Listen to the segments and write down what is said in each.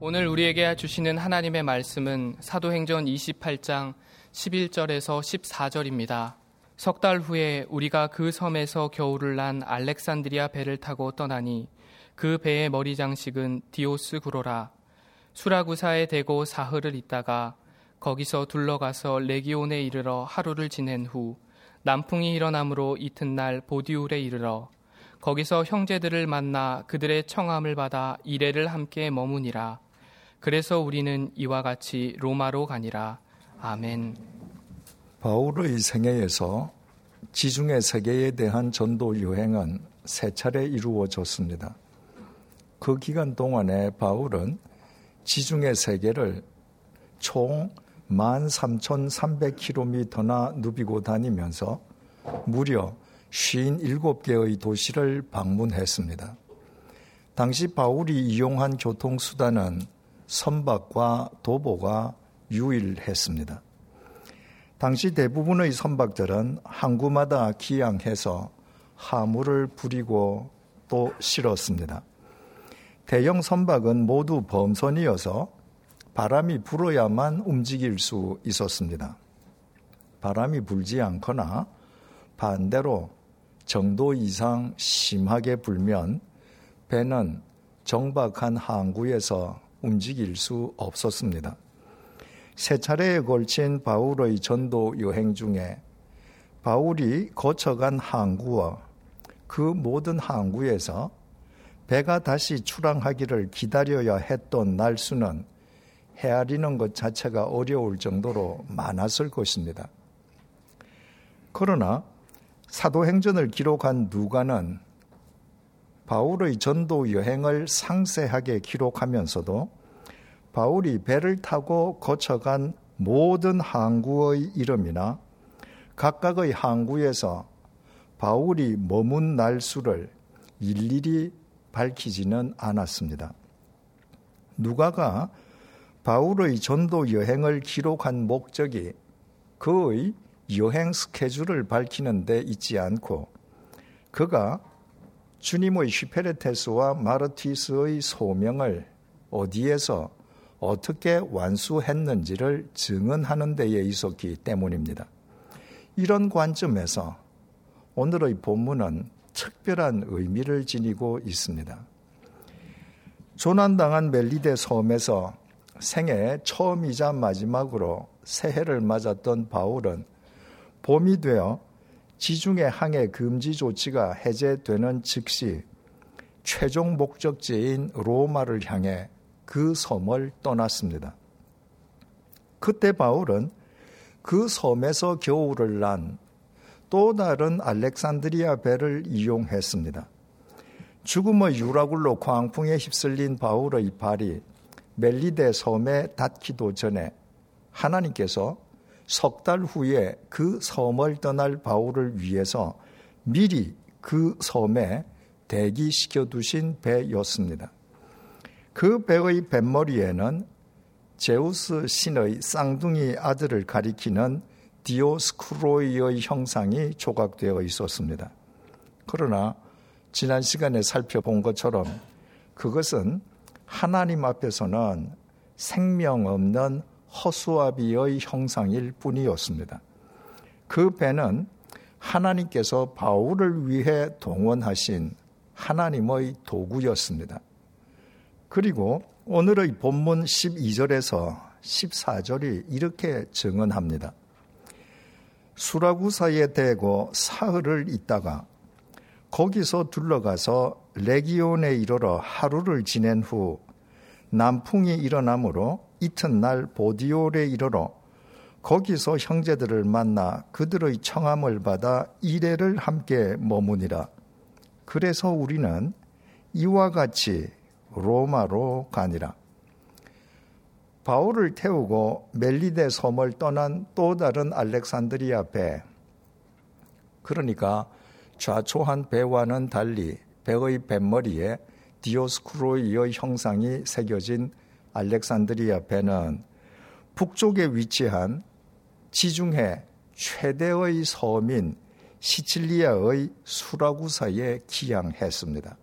오늘 우리에게 주시는 하나님의 말씀은 사도행전 28장 11절에서 14절입니다. 석 달 후에 우리가 그 섬에서 겨울을 난 알렉산드리아 배를 타고 떠나니 그 배의 머리 장식은 디오스 구로라. 수라구사에 대고 사흘을 있다가 거기서 둘러가서 레기온에 이르러 하루를 지낸 후 남풍이 일어나므로 이튿날 보디울에 이르러 거기서 형제들을 만나 그들의 청함을 받아 이래를 함께 머무니라. 그래서 우리는 이와 같이 로마로 가니라. 아멘. 바울의 생애에서 지중해 세계에 대한 전도 여행은 세 차례 이루어졌습니다. 그 기간 동안에 바울은 지중해 세계를 총 13,300km나 누비고 다니면서 무려 57개의 도시를 방문했습니다. 당시 바울이 이용한 교통수단은 선박과 도보가 유일했습니다. 당시 대부분의 선박들은 항구마다 기양해서 하물을 부리고 또 실었습니다. 대형 선박은 모두 범선이어서 바람이 불어야만 움직일 수 있었습니다. 바람이 불지 않거나 반대로 정도 이상 심하게 불면 배는 정박한 항구에서 움직일 수 없었습니다. 세 차례에 걸친 바울의 전도 여행 중에 바울이 거쳐간 항구와 그 모든 항구에서 배가 다시 출항하기를 기다려야 했던 날수는 헤아리는 것 자체가 어려울 정도로 많았을 것입니다. 그러나 사도행전을 기록한 누가는 바울의 전도 여행을 상세하게 기록하면서도 바울이 배를 타고 거쳐간 모든 항구의 이름이나 각각의 항구에서 바울이 머문 날수를 일일이 밝히지는 않았습니다. 누가가 바울의 전도 여행을 기록한 목적이 그의 여행 스케줄을 밝히는 데 있지 않고 그가 주님의 슈페레테스와 마르티스의 소명을 어디에서 어떻게 완수했는지를 증언하는 데에 있었기 때문입니다. 이런 관점에서 오늘의 본문은 특별한 의미를 지니고 있습니다. 조난당한 멜리데 섬에서 생애 처음이자 마지막으로 새해를 맞았던 바울은 봄이 되어 지중해 항해 금지 조치가 해제되는 즉시 최종 목적지인 로마를 향해 그 섬을 떠났습니다. 그때 바울은 그 섬에서 겨울을 난 또 다른 알렉산드리아 배를 이용했습니다. 죽음의 유라굴로 광풍에 휩쓸린 바울의 발이 멜리데 섬에 닿기도 전에 하나님께서 석 달 후에 그 섬을 떠날 바울을 위해서 미리 그 섬에 대기시켜 두신 배였습니다. 그 배의 뱃머리에는 제우스 신의 쌍둥이 아들을 가리키는 디오스크로이의 형상이 조각되어 있었습니다. 그러나 지난 시간에 살펴본 것처럼 그것은 하나님 앞에서는 생명 없는 허수아비의 형상일 뿐이었습니다. 그 배는 하나님께서 바울을 위해 동원하신 하나님의 도구였습니다. 그리고 오늘의 본문 12절에서 14절이 이렇게 증언합니다. 수라구사에 대고 사흘을 있다가 거기서 둘러가서 레기온에 이르러 하루를 지낸 후 남풍이 일어나므로 이튿날 보디올에 이르러 거기서 형제들을 만나 그들의 청함을 받아 이래를 함께 머무니라. 그래서 우리는 이와 같이 로마로 가니라. 바울을 태우고 멜리데 섬을 떠난 또 다른 알렉산드리아 배. 그러니까 좌초한 배와는 달리 배의 뱃머리에 디오스크로이의 형상이 새겨진 알렉산드리아 배는 북쪽에 위치한 지중해 최대의 섬인 시칠리아의 수라구사에 기양했습니다.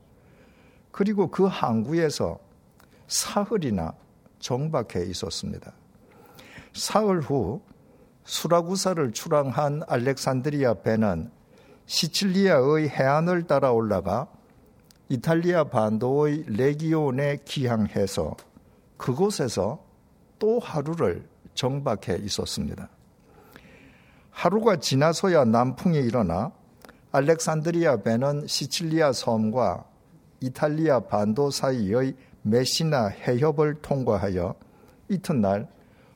그리고 그 항구에서 사흘이나 정박해 있었습니다. 사흘 후 수라구사를 출항한 알렉산드리아 배는 시칠리아의 해안을 따라 올라가 이탈리아 반도의 레기온에 기항해서 그곳에서 또 하루를 정박해 있었습니다. 하루가 지나서야 남풍이 일어나 알렉산드리아 배는 시칠리아 섬과 이탈리아 반도 사이의 메시나 해협을 통과하여 이튿날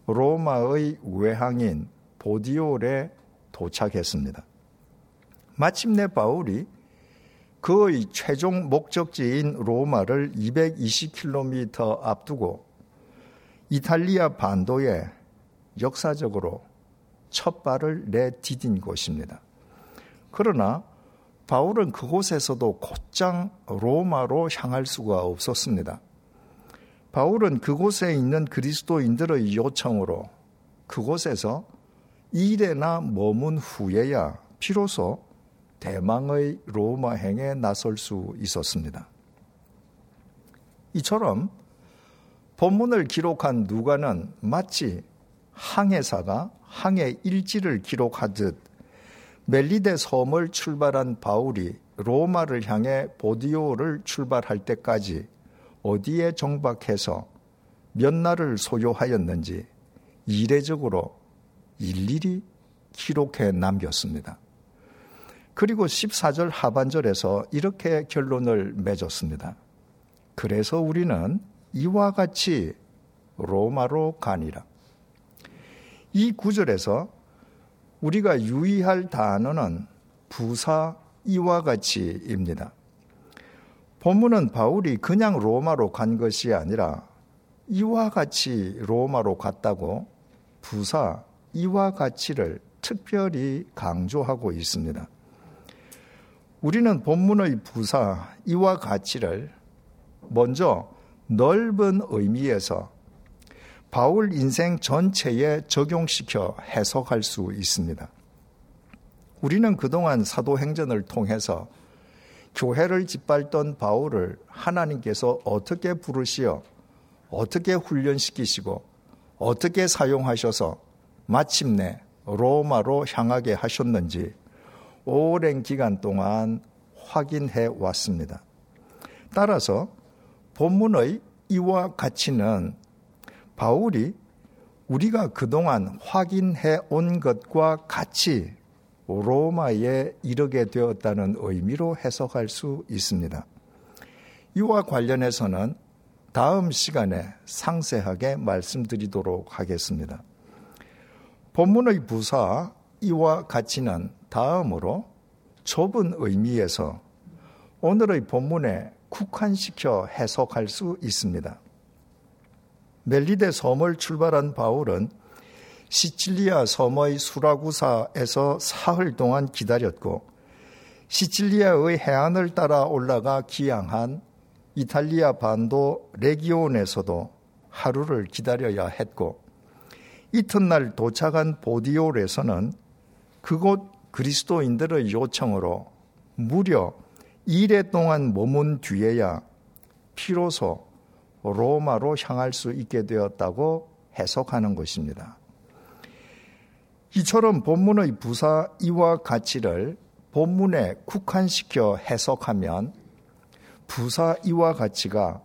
로마의 외항인 보디올에 도착했습니다. 마침내 바울이 그의 최종 목적지인 로마를 220km 앞두고 이탈리아 반도에 역사적으로 첫 발을 내디딘 곳입니다. 그러나 바울은 그곳에서도 곧장 로마로 향할 수가 없었습니다. 바울은 그곳에 있는 그리스도인들의 요청으로 그곳에서 일에나 머문 후에야 비로소 대망의 로마행에 나설 수 있었습니다. 이처럼 본문을 기록한 누가는 마치 항해사가 항해 일지를 기록하듯 멜리데 섬을 출발한 바울이 로마를 향해 보디오를 출발할 때까지 어디에 정박해서 몇 날을 소요하였는지 이례적으로 일일이 기록해 남겼습니다. 그리고 14절 하반절에서 이렇게 결론을 맺었습니다. 그래서 우리는 이와 같이 로마로 가니라. 이 구절에서 우리가 유의할 단어는 부사 이와 같이입니다. 본문은 바울이 그냥 로마로 간 것이 아니라 이와 같이 로마로 갔다고 부사 이와 같이를 특별히 강조하고 있습니다. 우리는 본문의 부사 이와 같이를 먼저 넓은 의미에서 바울 인생 전체에 적용시켜 해석할 수 있습니다. 우리는 그동안 사도행전을 통해서 교회를 짓밟던 바울을 하나님께서 어떻게 부르시어 어떻게 훈련시키시고 어떻게 사용하셔서 마침내 로마로 향하게 하셨는지 오랜 기간 동안 확인해 왔습니다. 따라서 본문의 이와 같이는 바울이 우리가 그동안 확인해 온 것과 같이 로마에 이르게 되었다는 의미로 해석할 수 있습니다. 이와 관련해서는 다음 시간에 상세하게 말씀드리도록 하겠습니다. 본문의 부사 이와 같이는 다음으로 좁은 의미에서 오늘의 본문에 국한시켜 해석할 수 있습니다. 멜리데 섬을 출발한 바울은 시칠리아 섬의 수라구사에서 사흘 동안 기다렸고 시칠리아의 해안을 따라 올라가 기항한 이탈리아 반도 레기온에서도 하루를 기다려야 했고 이튿날 도착한 보디올에서는 그곳 그리스도인들의 요청으로 무려 1회 동안 머문 뒤에야 피로소 로마로 향할 수 있게 되었다고 해석하는 것입니다. 이처럼 본문의 부사 이와 가치를 본문에 국한시켜 해석하면 부사 이와 가치가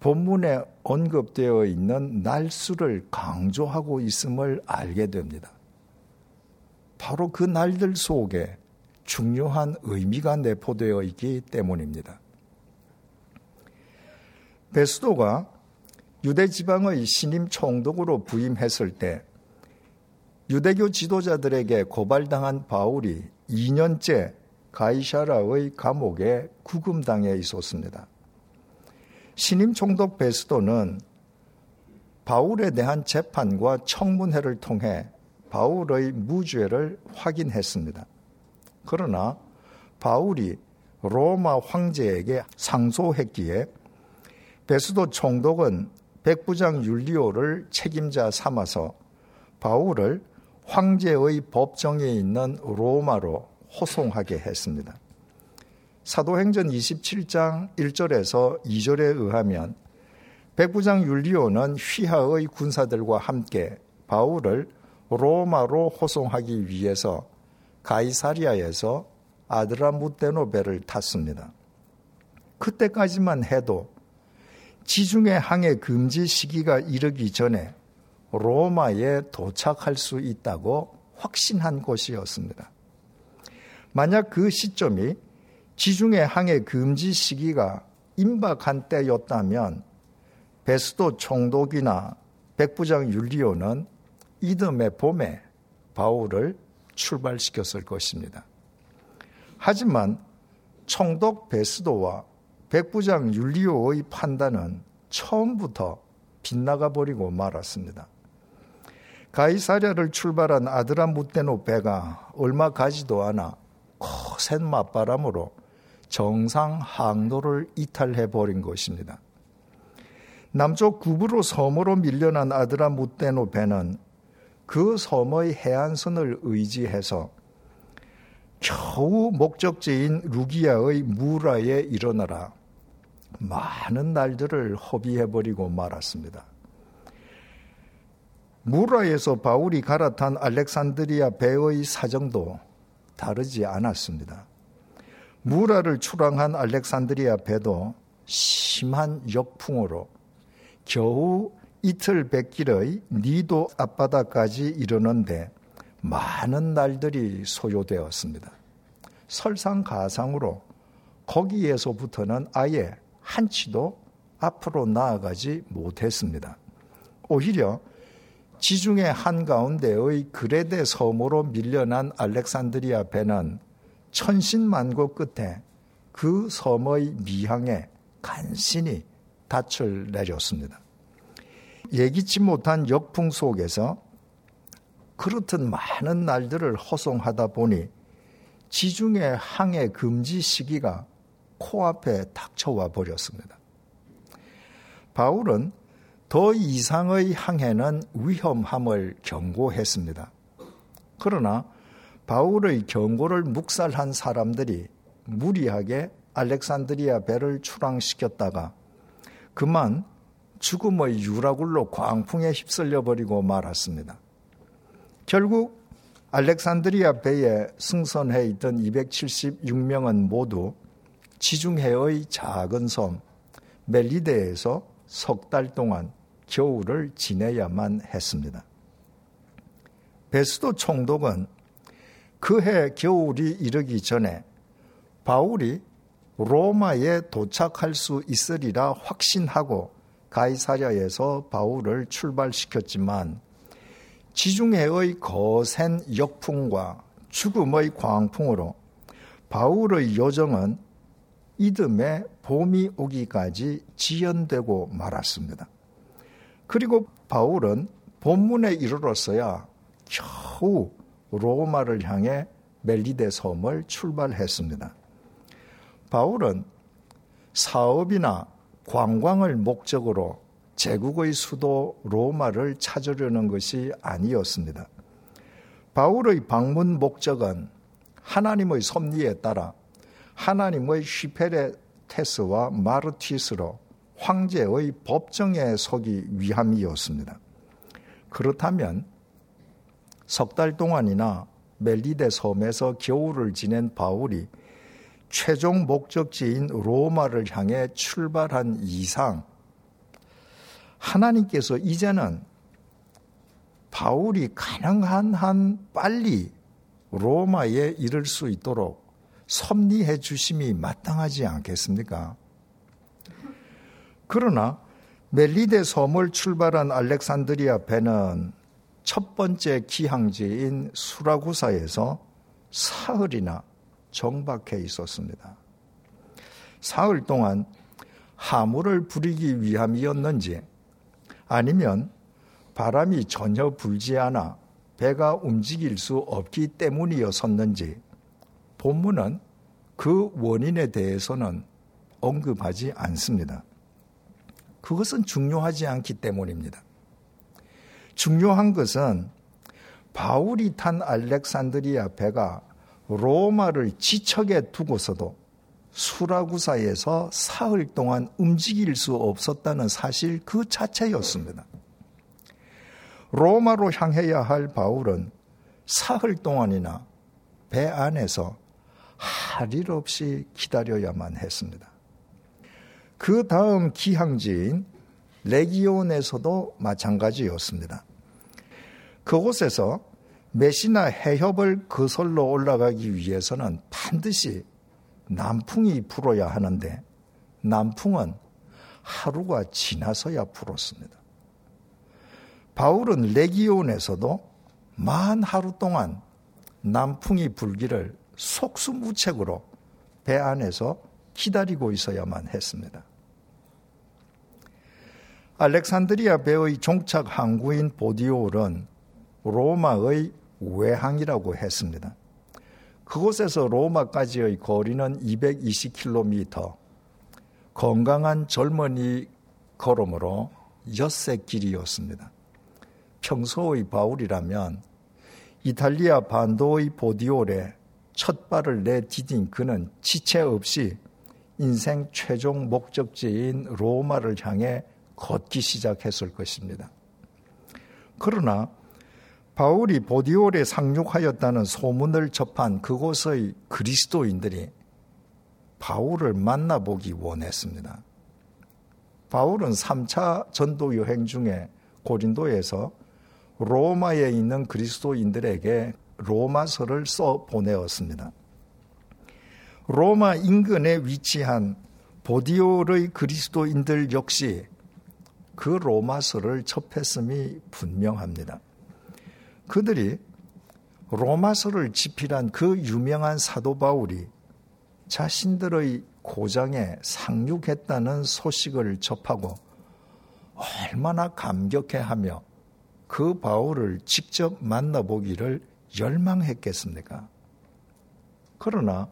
본문에 언급되어 있는 날수를 강조하고 있음을 알게 됩니다. 바로 그 날들 속에 중요한 의미가 내포되어 있기 때문입니다. 베스도가 유대 지방의 신임 총독으로 부임했을 때 유대교 지도자들에게 고발당한 바울이 2년째 가이샤라의 감옥에 구금당해 있었습니다. 신임 총독 베스도는 바울에 대한 재판과 청문회를 통해 바울의 무죄를 확인했습니다. 그러나 바울이 로마 황제에게 상소했기에 베스도 총독은 백부장 율리오를 책임자 삼아서 바울을 황제의 법정에 있는 로마로 호송하게 했습니다. 사도행전 27장 1절에서 2절에 의하면 백부장 율리오는 휘하의 군사들과 함께 바울을 로마로 호송하기 위해서 가이사리아에서 아드라 무테노베를 탔습니다. 그때까지만 해도 지중해 항해 금지 시기가 이르기 전에 로마에 도착할 수 있다고 확신한 곳이었습니다. 만약 그 시점이 지중해 항해 금지 시기가 임박한 때였다면 베스도 총독이나 백부장 율리오는 이듬해 봄에 바울을 출발시켰을 것입니다. 하지만 총독 베스도와 백부장 율리오의 판단은 처음부터 빗나가 버리고 말았습니다. 가이사랴를 출발한 아드라무테노 배가 얼마 가지도 않아 거센 맞바람으로 정상 항로를 이탈해 버린 것입니다. 남쪽 구부로 섬으로 밀려난 아드라무테노 배는 그 섬의 해안선을 의지해서 겨우 목적지인 루기아의 무라에 일어나라 많은 날들을 허비해버리고 말았습니다. 무라에서 바울이 갈아탄 알렉산드리아 배의 사정도 다르지 않았습니다. 무라를 출항한 알렉산드리아 배도 심한 역풍으로 겨우 이틀 백길의 니도 앞바다까지 이르는데 많은 날들이 소요되었습니다. 설상가상으로 거기에서부터는 아예 한치도 앞으로 나아가지 못했습니다. 오히려 지중해 한가운데의 그레데 섬으로 밀려난 알렉산드리아 배는 천신만고 끝에 그 섬의 미항에 간신히 닻을 내렸습니다. 예기치 못한 역풍 속에서 그렇듯 많은 날들을 허송하다 보니 지중해 항해 금지 시기가 코앞에 닥쳐와 버렸습니다. 바울은 더 이상의 항해는 위험함을 경고했습니다. 그러나 바울의 경고를 묵살한 사람들이 무리하게 알렉산드리아 배를 출항시켰다가 그만 죽음의 유라굴로 광풍에 휩쓸려 버리고 말았습니다. 결국 알렉산드리아 배에 승선해 있던 276명은 모두 지중해의 작은 섬 멜리데에서 석 달 동안 겨울을 지내야만 했습니다. 베스도 총독은 그해 겨울이 이르기 전에 바울이 로마에 도착할 수 있으리라 확신하고 가이사랴에서 바울을 출발시켰지만 지중해의 거센 역풍과 죽음의 광풍으로 바울의 요정은 이듬해 봄이 오기까지 지연되고 말았습니다. 그리고 바울은 본문에 이르렀어야 겨우 로마를 향해 멜리데 섬을 출발했습니다. 바울은 사업이나 관광을 목적으로 제국의 수도 로마를 찾으려는 것이 아니었습니다. 바울의 방문 목적은 하나님의 섭리에 따라 하나님의 휘페레테스와 마르티스로 황제의 법정에 서기 위함이었습니다. 그렇다면 석 달 동안이나 멜리데 섬에서 겨울을 지낸 바울이 최종 목적지인 로마를 향해 출발한 이상 하나님께서 이제는 바울이 가능한 한 빨리 로마에 이를 수 있도록 섭리해 주심이 마땅하지 않겠습니까? 그러나 멜리데 섬을 출발한 알렉산드리아 배는 첫 번째 기항지인 수라구사에서 사흘이나 정박해 있었습니다. 사흘 동안 하물을 부리기 위함이었는지 아니면 바람이 전혀 불지 않아 배가 움직일 수 없기 때문이었었는지 본문은 그 원인에 대해서는 언급하지 않습니다. 그것은 중요하지 않기 때문입니다. 중요한 것은 바울이 탄 알렉산드리아 배가 로마를 지척에 두고서도 수라구사에서 사흘 동안 움직일 수 없었다는 사실 그 자체였습니다. 로마로 향해야 할 바울은 사흘 동안이나 배 안에서 할 일 없이 기다려야만 했습니다. 그 다음 기항지인 레기온에서도 마찬가지였습니다. 그곳에서 메시나 해협을 거슬러 올라가기 위해서는 반드시 남풍이 불어야 하는데 남풍은 하루가 지나서야 불었습니다. 바울은 레기온에서도 만 하루 동안 남풍이 불기를 속수무책으로 배 안에서 기다리고 있어야만 했습니다. 알렉산드리아 배의 종착 항구인 보디올은 로마의 외항이라고 했습니다. 그곳에서 로마까지의 거리는 220km. 건강한 젊은이 걸음으로 엿새 길이었습니다. 평소의 바울이라면 이탈리아 반도의 보디올에 첫 발을 내디딘 그는 지체 없이 인생 최종 목적지인 로마를 향해 걷기 시작했을 것입니다. 그러나 바울이 보디올에 상륙하였다는 소문을 접한 그곳의 그리스도인들이 바울을 만나보기 원했습니다. 바울은 3차 전도 여행 중에 고린도에서 로마에 있는 그리스도인들에게 로마서를 써 보내었습니다. 로마 인근에 위치한 보디올의 그리스도인들 역시 그 로마서를 접했음이 분명합니다. 그들이 로마서를 집필한 그 유명한 사도 바울이 자신들의 고장에 상륙했다는 소식을 접하고 얼마나 감격해하며 그 바울을 직접 만나보기를 열망했겠습니까? 그러나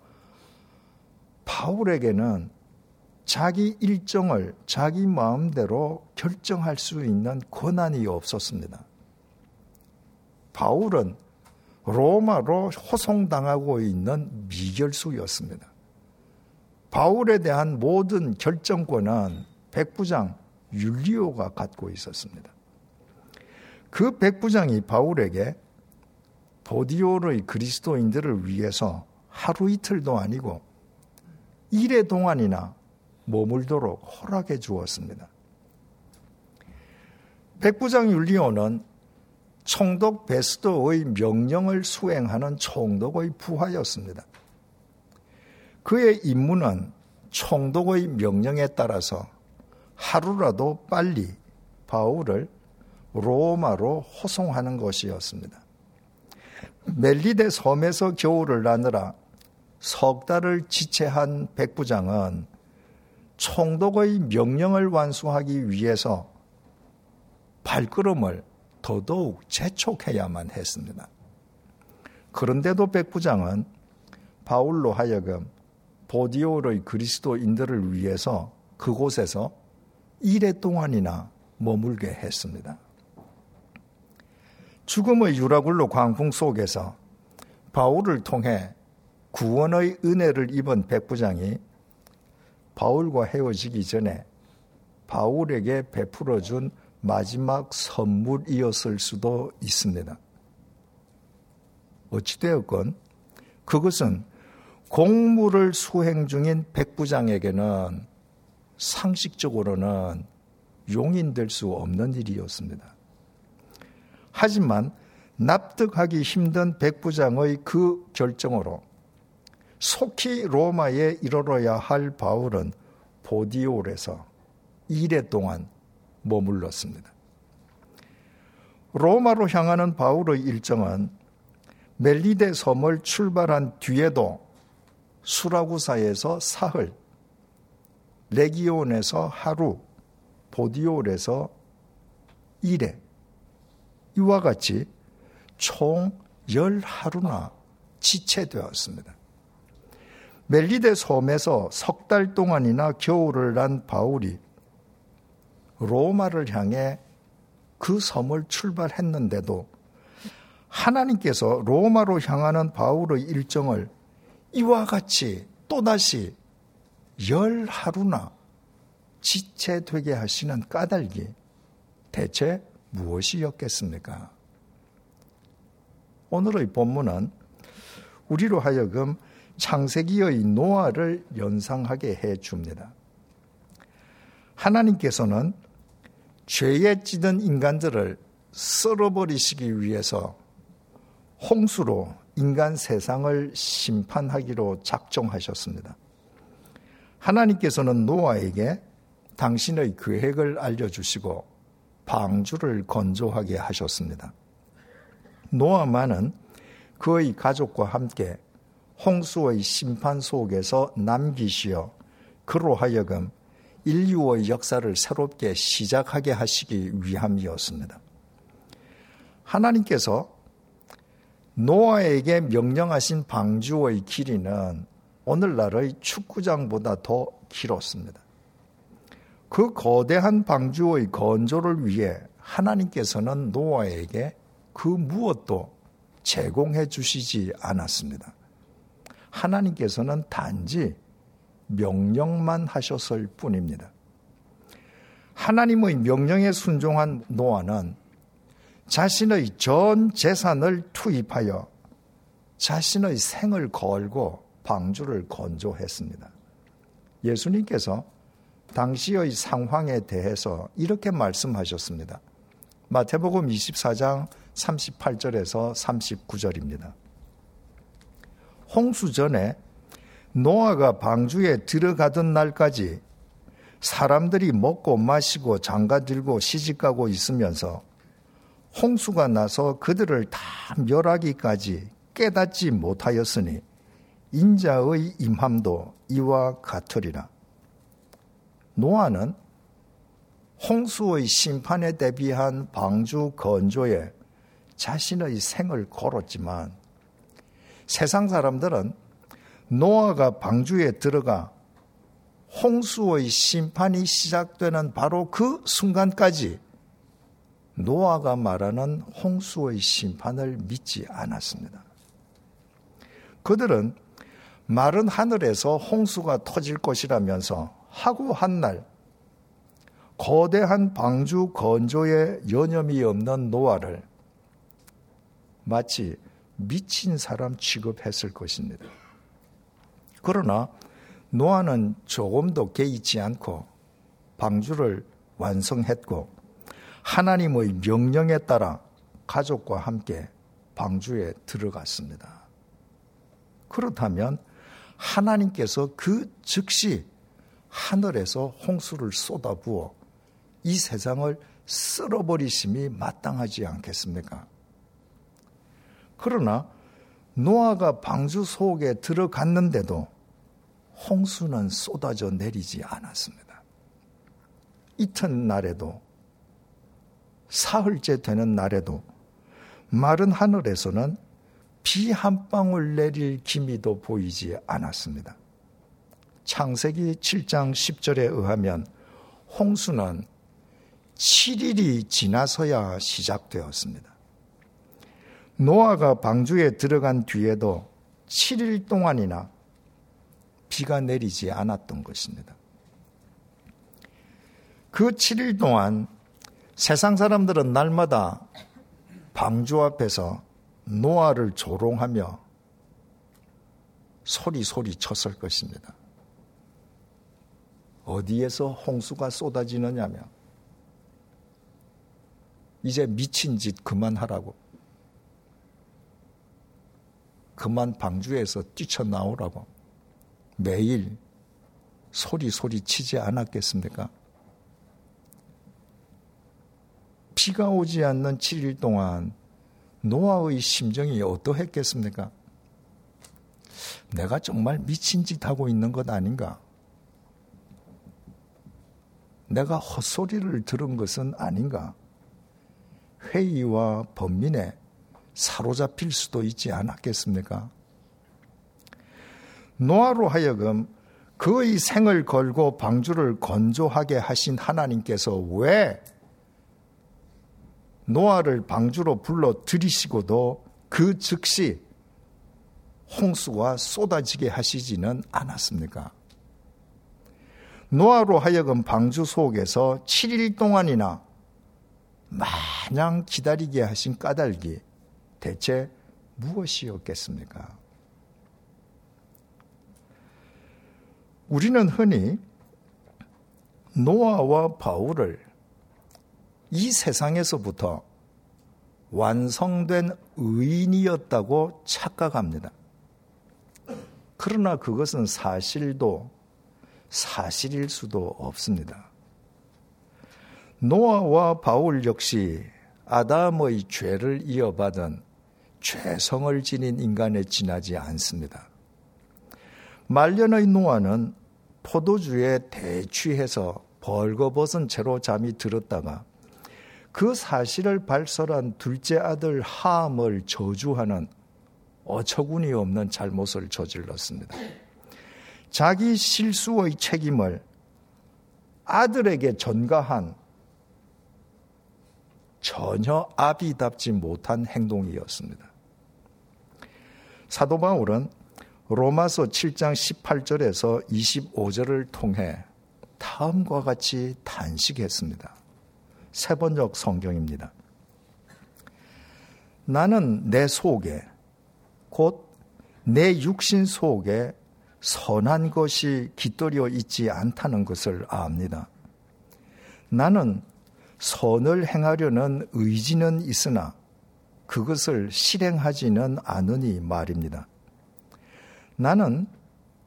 바울에게는 자기 일정을 자기 마음대로 결정할 수 있는 권한이 없었습니다. 바울은 로마로 호송당하고 있는 미결수였습니다. 바울에 대한 모든 결정권은 백부장 율리오가 갖고 있었습니다. 그 백부장이 바울에게 보디오의 그리스도인들을 위해서 하루 이틀도 아니고 일해 동안이나 머물도록 허락해 주었습니다. 백부장 율리오는 총독 베스도의 명령을 수행하는 총독의 부하였습니다. 그의 임무는 총독의 명령에 따라서 하루라도 빨리 바울을 로마로 호송하는 것이었습니다. 멜리데 섬에서 겨울을 나느라 석 달을 지체한 백부장은 총독의 명령을 완수하기 위해서 발걸음을 더더욱 재촉해야만 했습니다. 그런데도 백부장은 바울로 하여금 보디올의 그리스도인들을 위해서 그곳에서 일해 동안이나 머물게 했습니다. 죽음의 유라굴로 광풍 속에서 바울을 통해 구원의 은혜를 입은 백부장이 바울과 헤어지기 전에 바울에게 베풀어준 마지막 선물이었을 수도 있습니다. 어찌되었건 그것은 공무를 수행 중인 백부장에게는 상식적으로는 용인될 수 없는 일이었습니다. 하지만 납득하기 힘든 백부장의 그 결정으로 속히 로마에 이르러야 할 바울은 보디올에서 2일 동안 머물렀습니다. 로마로 향하는 바울의 일정은 멜리데 섬을 출발한 뒤에도 수라구사에서 사흘, 레기온에서 하루, 보디올에서 1회, 이와 같이 총 열하루나 지체되었습니다. 멜리데 섬에서 석 달 동안이나 겨울을 난 바울이 로마를 향해 그 섬을 출발했는데도 하나님께서 로마로 향하는 바울의 일정을 이와 같이 또다시 열 하루나 지체되게 하시는 까닭이 대체 무엇이었겠습니까? 오늘의 본문은 우리로 하여금 창세기의 노아를 연상하게 해 줍니다. 하나님께서는 죄에 찌든 인간들을 썰어버리시기 위해서 홍수로 인간 세상을 심판하기로 작정하셨습니다. 하나님께서는 노아에게 당신의 계획을 알려주시고 방주를 건조하게 하셨습니다. 노아만은 그의 가족과 함께 홍수의 심판 속에서 남기시어 그로 하여금 인류의 역사를 새롭게 시작하게 하시기 위함이었습니다. 하나님께서 노아에게 명령하신 방주의 길이는 오늘날의 축구장보다 더 길었습니다. 그 거대한 방주의 건조를 위해 하나님께서는 노아에게 그 무엇도 제공해 주시지 않았습니다. 하나님께서는 단지 명령만 하셨을 뿐입니다. 하나님의 명령에 순종한 노아는 자신의 전 재산을 투입하여 자신의 생을 걸고 방주를 건조했습니다. 예수님께서 당시의 상황에 대해서 이렇게 말씀하셨습니다. 마태복음 24장 38절에서 39절입니다. 홍수 전에 노아가 방주에 들어가던 날까지 사람들이 먹고 마시고 장가 들고 시집 가고 있으면서 홍수가 나서 그들을 다 멸하기까지 깨닫지 못하였으니 인자의 임함도 이와 같으리라. 노아는 홍수의 심판에 대비한 방주 건조에 자신의 생을 걸었지만 세상 사람들은 노아가 방주에 들어가 홍수의 심판이 시작되는 바로 그 순간까지 노아가 말하는 홍수의 심판을 믿지 않았습니다. 그들은 마른 하늘에서 홍수가 터질 것이라면서 하고 한 날 거대한 방주 건조에 여념이 없는 노아를 마치 미친 사람 취급했을 것입니다. 그러나 노아는 조금도 개의치 않고 방주를 완성했고 하나님의 명령에 따라 가족과 함께 방주에 들어갔습니다. 그렇다면 하나님께서 그 즉시 하늘에서 홍수를 쏟아부어 이 세상을 쓸어버리심이 마땅하지 않겠습니까? 그러나 노아가 방주 속에 들어갔는데도 홍수는 쏟아져 내리지 않았습니다. 이튿날에도 사흘째 되는 날에도 마른 하늘에서는 비 한 방울 내릴 기미도 보이지 않았습니다. 창세기 7장 10절에 의하면 홍수는 7일이 지나서야 시작되었습니다. 노아가 방주에 들어간 뒤에도 7일 동안이나 비가 내리지 않았던 것입니다. 그 7일 동안 세상 사람들은 날마다 방주 앞에서 노아를 조롱하며 소리 소리 쳤을 것입니다. 어디에서 홍수가 쏟아지느냐며 이제 미친 짓 그만하라고 그만 방주에서 뛰쳐나오라고 매일 소리 소리 치지 않았겠습니까? 비가 오지 않는 7일 동안 노아의 심정이 어떠했겠습니까? 내가 정말 미친 짓 하고 있는 것 아닌가? 내가 헛소리를 들은 것은 아닌가? 회의와 범민에 사로잡힐 수도 있지 않았겠습니까? 노아로 하여금 그의 생을 걸고 방주를 건조하게 하신 하나님께서 왜 노아를 방주로 불러 들이시고도 그 즉시 홍수가 쏟아지게 하시지는 않았습니까? 노아로 하여금 방주 속에서 7일 동안이나 마냥 기다리게 하신 까닭이 대체 무엇이었겠습니까? 우리는 흔히 노아와 바울을 이 세상에서부터 완성된 의인이었다고 착각합니다. 그러나 그것은 사실도 사실일 수도 없습니다. 노아와 바울 역시 아담의 죄를 이어받은 죄성을 지닌 인간에 지나지 않습니다. 말년의 노아는 포도주에 대취해서 벌거벗은 채로 잠이 들었다가 그 사실을 발설한 둘째 아들 함을 저주하는 어처구니 없는 잘못을 저질렀습니다. 자기 실수의 책임을 아들에게 전가한 전혀 아비답지 못한 행동이었습니다. 사도 바울은 로마서 7장 18절에서 25절을 통해 다음과 같이 단식했습니다. 세 번역 성경입니다. 나는 내 속에 곧 내 육신 속에 선한 것이 깃들여 있지 않다는 것을 압니다. 나는 선을 행하려는 의지는 있으나 그것을 실행하지는 않으니 말입니다. 나는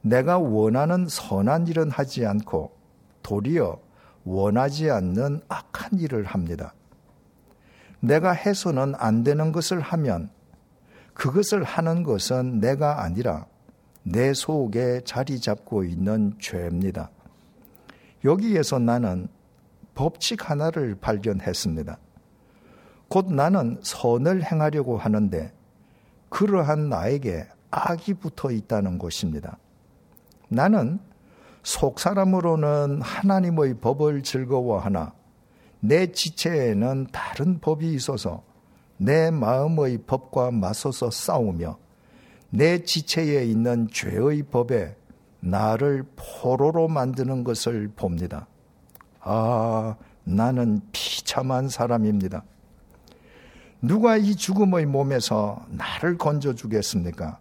내가 원하는 선한 일은 하지 않고 도리어 원하지 않는 악한 일을 합니다. 내가 해서는 안 되는 것을 하면 그것을 하는 것은 내가 아니라 내 속에 자리 잡고 있는 죄입니다. 여기에서 나는 법칙 하나를 발견했습니다. 곧 나는 선을 행하려고 하는데 그러한 나에게 악이 붙어 있다는 것입니다. 나는 속 사람으로는 하나님의 법을 즐거워하나 내 지체에는 다른 법이 있어서 내 마음의 법과 맞서서 싸우며 내 지체에 있는 죄의 법에 나를 포로로 만드는 것을 봅니다. 아, 나는 비참한 사람입니다. 누가 이 죽음의 몸에서 나를 건져주겠습니까?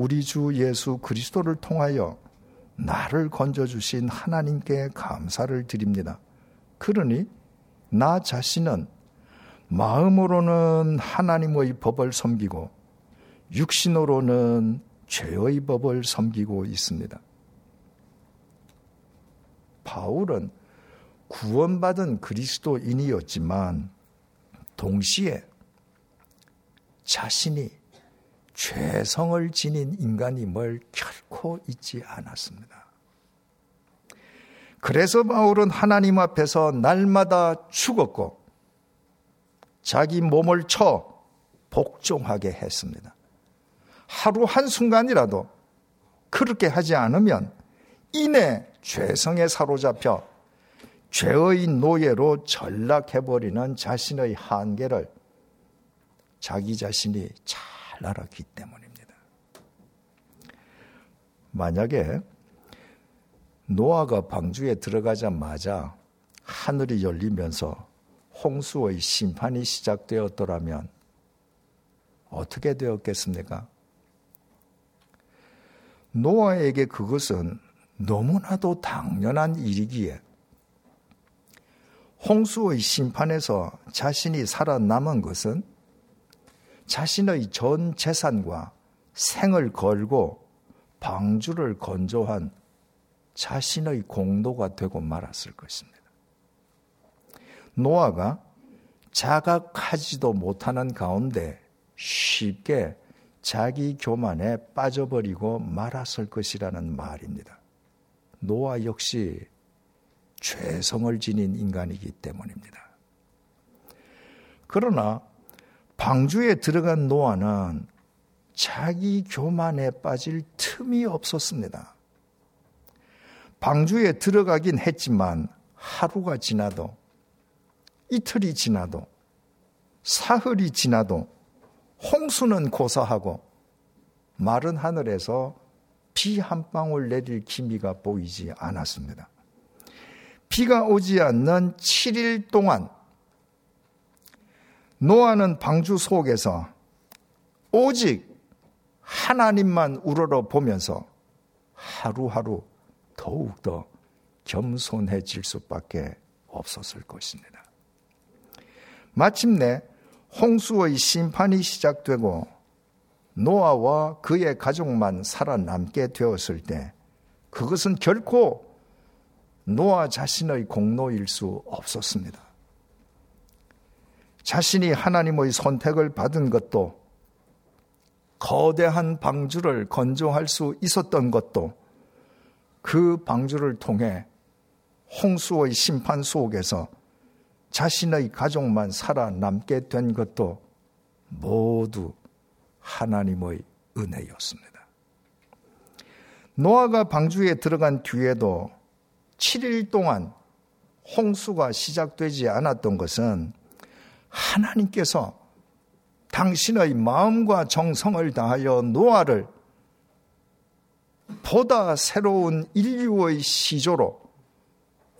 우리 주 예수 그리스도를 통하여 나를 건져주신 하나님께 감사를 드립니다. 그러니 나 자신은 마음으로는 하나님의 법을 섬기고 육신으로는 죄의 법을 섬기고 있습니다. 바울은 구원받은 그리스도인이었지만 동시에 자신이 죄성을 지닌 인간임을 결코 잊지 않았습니다. 그래서 바울은 하나님 앞에서 날마다 죽었고 자기 몸을 쳐 복종하게 했습니다. 하루 한순간이라도 그렇게 하지 않으면 이내 죄성에 사로잡혀 죄의 노예로 전락해버리는 자신의 한계를 자기 자신이 잘 알았기 때문입니다. 만약에 노아가 방주에 들어가자마자 하늘이 열리면서 홍수의 심판이 시작되었더라면 어떻게 되었겠습니까? 노아에게 그것은 너무나도 당연한 일이기에 홍수의 심판에서 자신이 살아남은 것은 자신의 전 재산과 생을 걸고 방주를 건조한 자신의 공도가 되고 말았을 것입니다. 노아가 자각하지도 못하는 가운데 쉽게 자기 교만에 빠져버리고 말았을 것이라는 말입니다. 노아 역시 죄성을 지닌 인간이기 때문입니다. 그러나 방주에 들어간 노아는 자기 교만에 빠질 틈이 없었습니다. 방주에 들어가긴 했지만 하루가 지나도 이틀이 지나도 사흘이 지나도 홍수는 고사하고 마른 하늘에서 비 한 방울 내릴 기미가 보이지 않았습니다. 비가 오지 않는 7일 동안 노아는 방주 속에서 오직 하나님만 우러러 보면서 하루하루 더욱더 겸손해질 수밖에 없었을 것입니다. 마침내 홍수의 심판이 시작되고 노아와 그의 가족만 살아남게 되었을 때 그것은 결코 노아 자신의 공로일 수 없었습니다. 자신이 하나님의 선택을 받은 것도 거대한 방주를 건조할 수 있었던 것도 그 방주를 통해 홍수의 심판 속에서 자신의 가족만 살아남게 된 것도 모두 하나님의 은혜였습니다. 노아가 방주에 들어간 뒤에도 7일 동안 홍수가 시작되지 않았던 것은 하나님께서 당신의 마음과 정성을 다하여 노아를 보다 새로운 인류의 시조로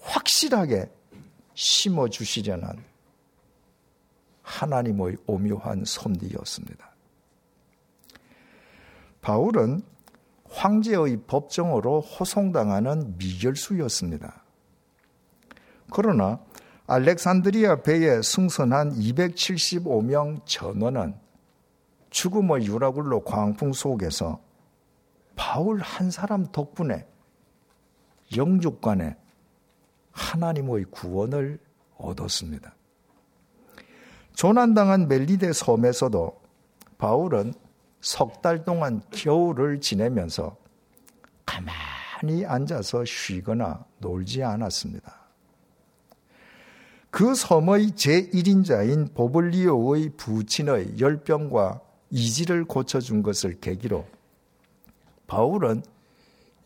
확실하게 심어 주시려는 하나님의 오묘한 섭리였습니다. 바울은 황제의 법정으로 호송당하는 미결수였습니다. 그러나 알렉산드리아 배에 승선한 275명 전원은 죽음의 유라굴로 광풍 속에서 바울 한 사람 덕분에 영육간에 하나님의 구원을 얻었습니다. 조난당한 멜리데 섬에서도 바울은 석 달 동안 겨울을 지내면서 가만히 앉아서 쉬거나 놀지 않았습니다. 그 섬의 제1인자인 보블리오의 부친의 열병과 이지를 고쳐준 것을 계기로 바울은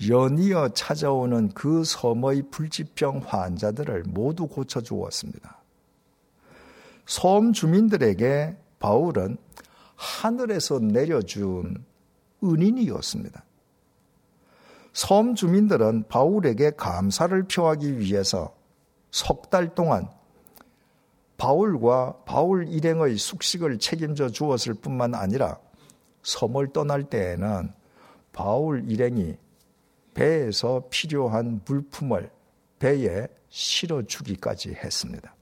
연이어 찾아오는 그 섬의 불치병 환자들을 모두 고쳐주었습니다. 섬 주민들에게 바울은 하늘에서 내려준 은인이었습니다. 섬 주민들은 바울에게 감사를 표하기 위해서 석 달 동안 바울과 바울 일행의 숙식을 책임져 주었을 뿐만 아니라 섬을 떠날 때에는 바울 일행이 배에서 필요한 물품을 배에 실어주기까지 했습니다.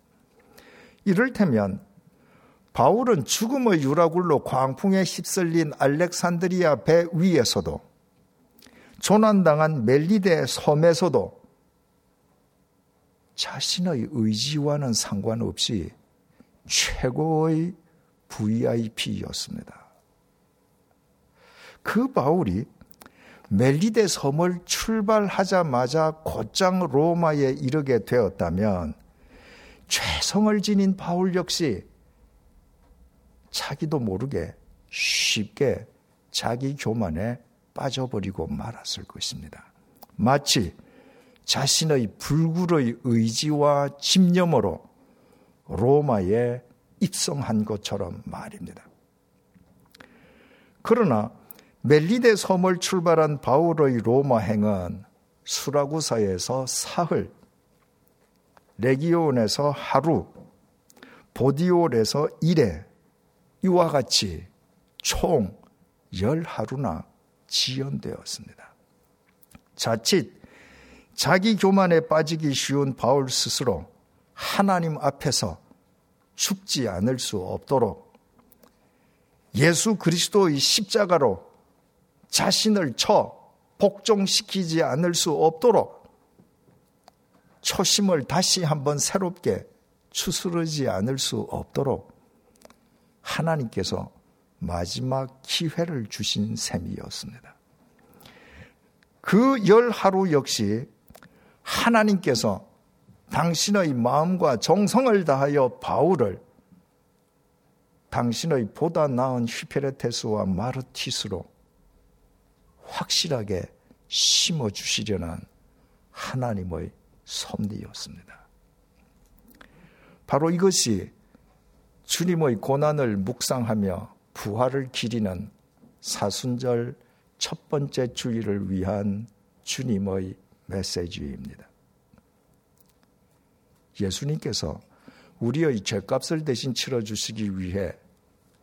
이를테면 바울은 죽음의 유라굴로 광풍에 휩쓸린 알렉산드리아 배 위에서도 조난당한 멜리데 섬에서도 자신의 의지와는 상관없이 최고의 VIP였습니다. 그 바울이 멜리데 섬을 출발하자마자 곧장 로마에 이르게 되었다면 최성을 지닌 바울 역시 자기도 모르게 쉽게 자기 교만에 빠져버리고 말았을 것입니다. 마치 자신의 불굴의 의지와 집념으로 로마에 입성한 것처럼 말입니다. 그러나 멜리데 섬을 출발한 바울의 로마행은 수라구사에서 사흘, 레기온에서 하루, 보디올에서 일해 이와 같이 총 열하루나 지연되었습니다. 자칫 자기 교만에 빠지기 쉬운 바울 스스로 하나님 앞에서 죽지 않을 수 없도록 예수 그리스도의 십자가로 자신을 쳐 복종시키지 않을 수 없도록 초심을 다시 한번 새롭게 추스르지 않을 수 없도록 하나님께서 마지막 기회를 주신 셈이었습니다. 그 열 하루 역시 하나님께서 당신의 마음과 정성을 다하여 바울을 당신의 보다 나은 휘페레테스와 마르티스로 확실하게 심어 주시려는 하나님의 섭리였습니다. 바로 이것이 주님의 고난을 묵상하며 부활을 기리는 사순절 첫 번째 주일을 위한 주님의 메시지입니다. 예수님께서 우리의 죄값을 대신 치러주시기 위해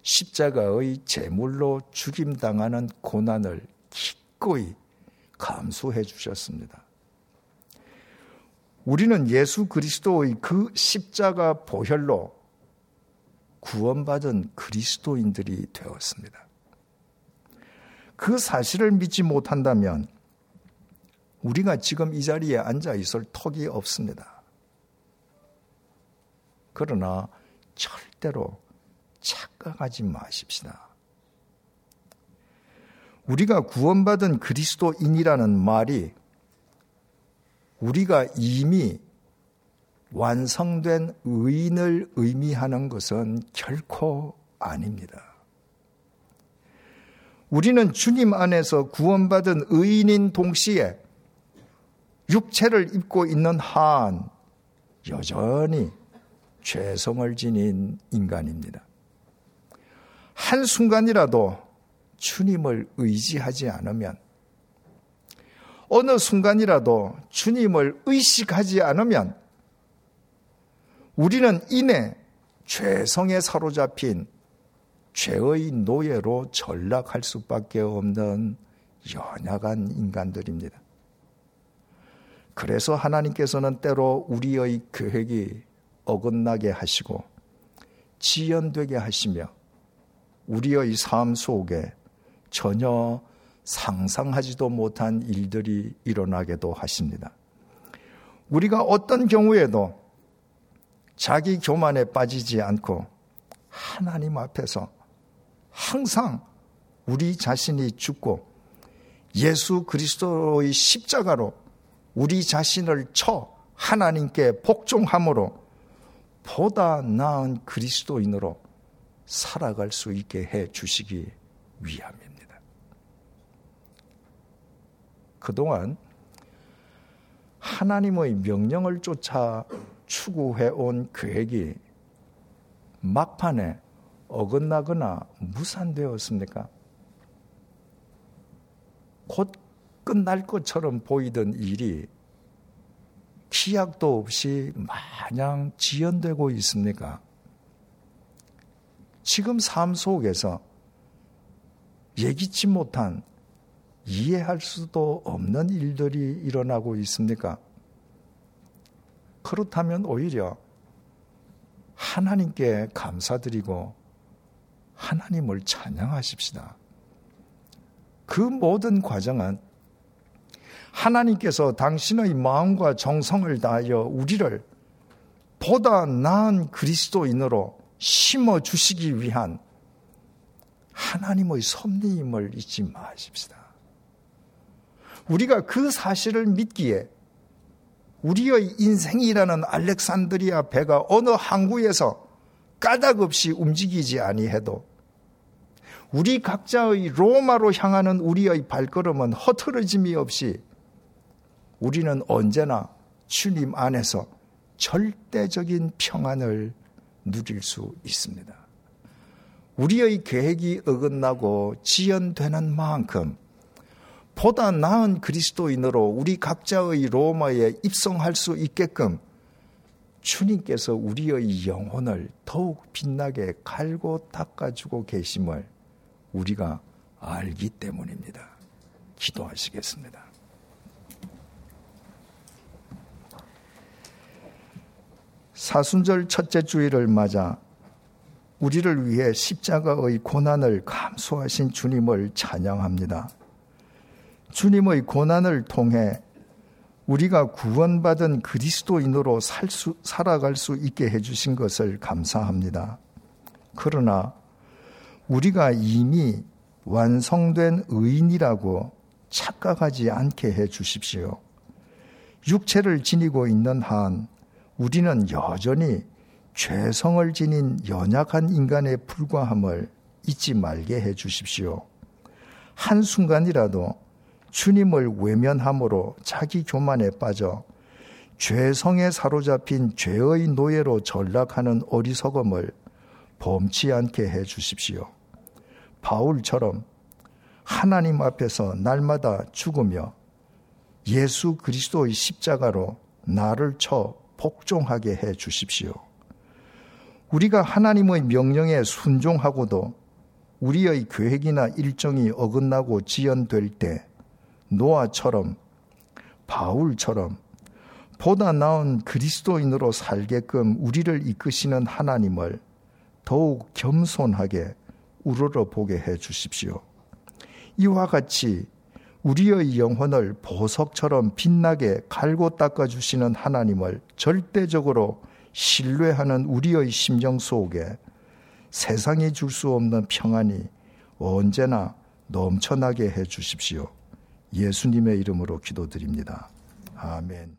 십자가의 제물로 죽임당하는 고난을 기꺼이 감수해 주셨습니다. 우리는 예수 그리스도의 그 십자가 보혈로 구원받은 그리스도인들이 되었습니다. 그 사실을 믿지 못한다면 우리가 지금 이 자리에 앉아 있을 턱이 없습니다. 그러나 절대로 착각하지 마십시다. 우리가 구원받은 그리스도인이라는 말이 우리가 이미 완성된 의인을 의미하는 것은 결코 아닙니다. 우리는 주님 안에서 구원받은 의인인 동시에 육체를 입고 있는 한 여전히 죄성을 지닌 인간입니다. 한순간이라도 주님을 의지하지 않으면 어느 순간이라도 주님을 의식하지 않으면 우리는 이내 죄성에 사로잡힌 죄의 노예로 전락할 수밖에 없는 연약한 인간들입니다. 그래서 하나님께서는 때로 우리의 계획이 어긋나게 하시고 지연되게 하시며 우리의 삶 속에 전혀 상상하지도 못한 일들이 일어나게도 하십니다. 우리가 어떤 경우에도 자기 교만에 빠지지 않고 하나님 앞에서 항상 우리 자신이 죽고 예수 그리스도의 십자가로 우리 자신을 쳐 하나님께 복종함으로 보다 나은 그리스도인으로 살아갈 수 있게 해 주시기 위함입니다. 그동안 하나님의 명령을 쫓아 추구해 온 계획이 막판에 어긋나거나 무산되었습니까? 곧 끝날 것처럼 보이던 일이 기약도 없이 마냥 지연되고 있습니까? 지금 삶 속에서 예기치 못한 이해할 수도 없는 일들이 일어나고 있습니까? 그렇다면 오히려 하나님께 감사드리고 하나님을 찬양하십시다. 그 모든 과정은 하나님께서 당신의 마음과 정성을 다하여 우리를 보다 나은 그리스도인으로 심어 주시기 위한 하나님의 섭리임을 잊지 마십시다. 우리가 그 사실을 믿기에 우리의 인생이라는 알렉산드리아 배가 어느 항구에서 까닭 없이 움직이지 아니해도 우리 각자의 로마로 향하는 우리의 발걸음은 허틀어짐이 없이 우리는 언제나 주님 안에서 절대적인 평안을 누릴 수 있습니다. 우리의 계획이 어긋나고 지연되는 만큼 보다 나은 그리스도인으로 우리 각자의 로마에 입성할 수 있게끔 주님께서 우리의 영혼을 더욱 빛나게 갈고 닦아주고 계심을 우리가 알기 때문입니다. 기도하시겠습니다. 사순절 첫째 주일을 맞아 우리를 위해 십자가의 고난을 감수하신 주님을 찬양합니다. 주님의 고난을 통해 우리가 구원받은 그리스도인으로 살 수, 살아갈 수 있게 해주신 것을 감사합니다. 그러나 우리가 이미 완성된 의인이라고 착각하지 않게 해 주십시오. 육체를 지니고 있는 한 우리는 여전히 죄성을 지닌 연약한 인간에 불과함을 잊지 말게 해 주십시오. 한순간이라도 주님을 외면함으로 자기 교만에 빠져 죄성에 사로잡힌 죄의 노예로 전락하는 어리석음을 범치 않게 해 주십시오. 바울처럼 하나님 앞에서 날마다 죽으며 예수 그리스도의 십자가로 나를 쳐 복종하게 해 주십시오. 우리가 하나님의 명령에 순종하고도 우리의 계획이나 일정이 어긋나고 지연될 때 노아처럼 바울처럼 보다 나은 그리스도인으로 살게끔 우리를 이끄시는 하나님을 더욱 겸손하게 우러러 보게 해 주십시오. 이와 같이 우리의 영혼을 보석처럼 빛나게 갈고 닦아 주시는 하나님을 절대적으로 신뢰하는 우리의 심정 속에 세상이 줄 수 없는 평안이 언제나 넘쳐나게 해 주십시오. 예수님의 이름으로 기도드립니다. 아멘.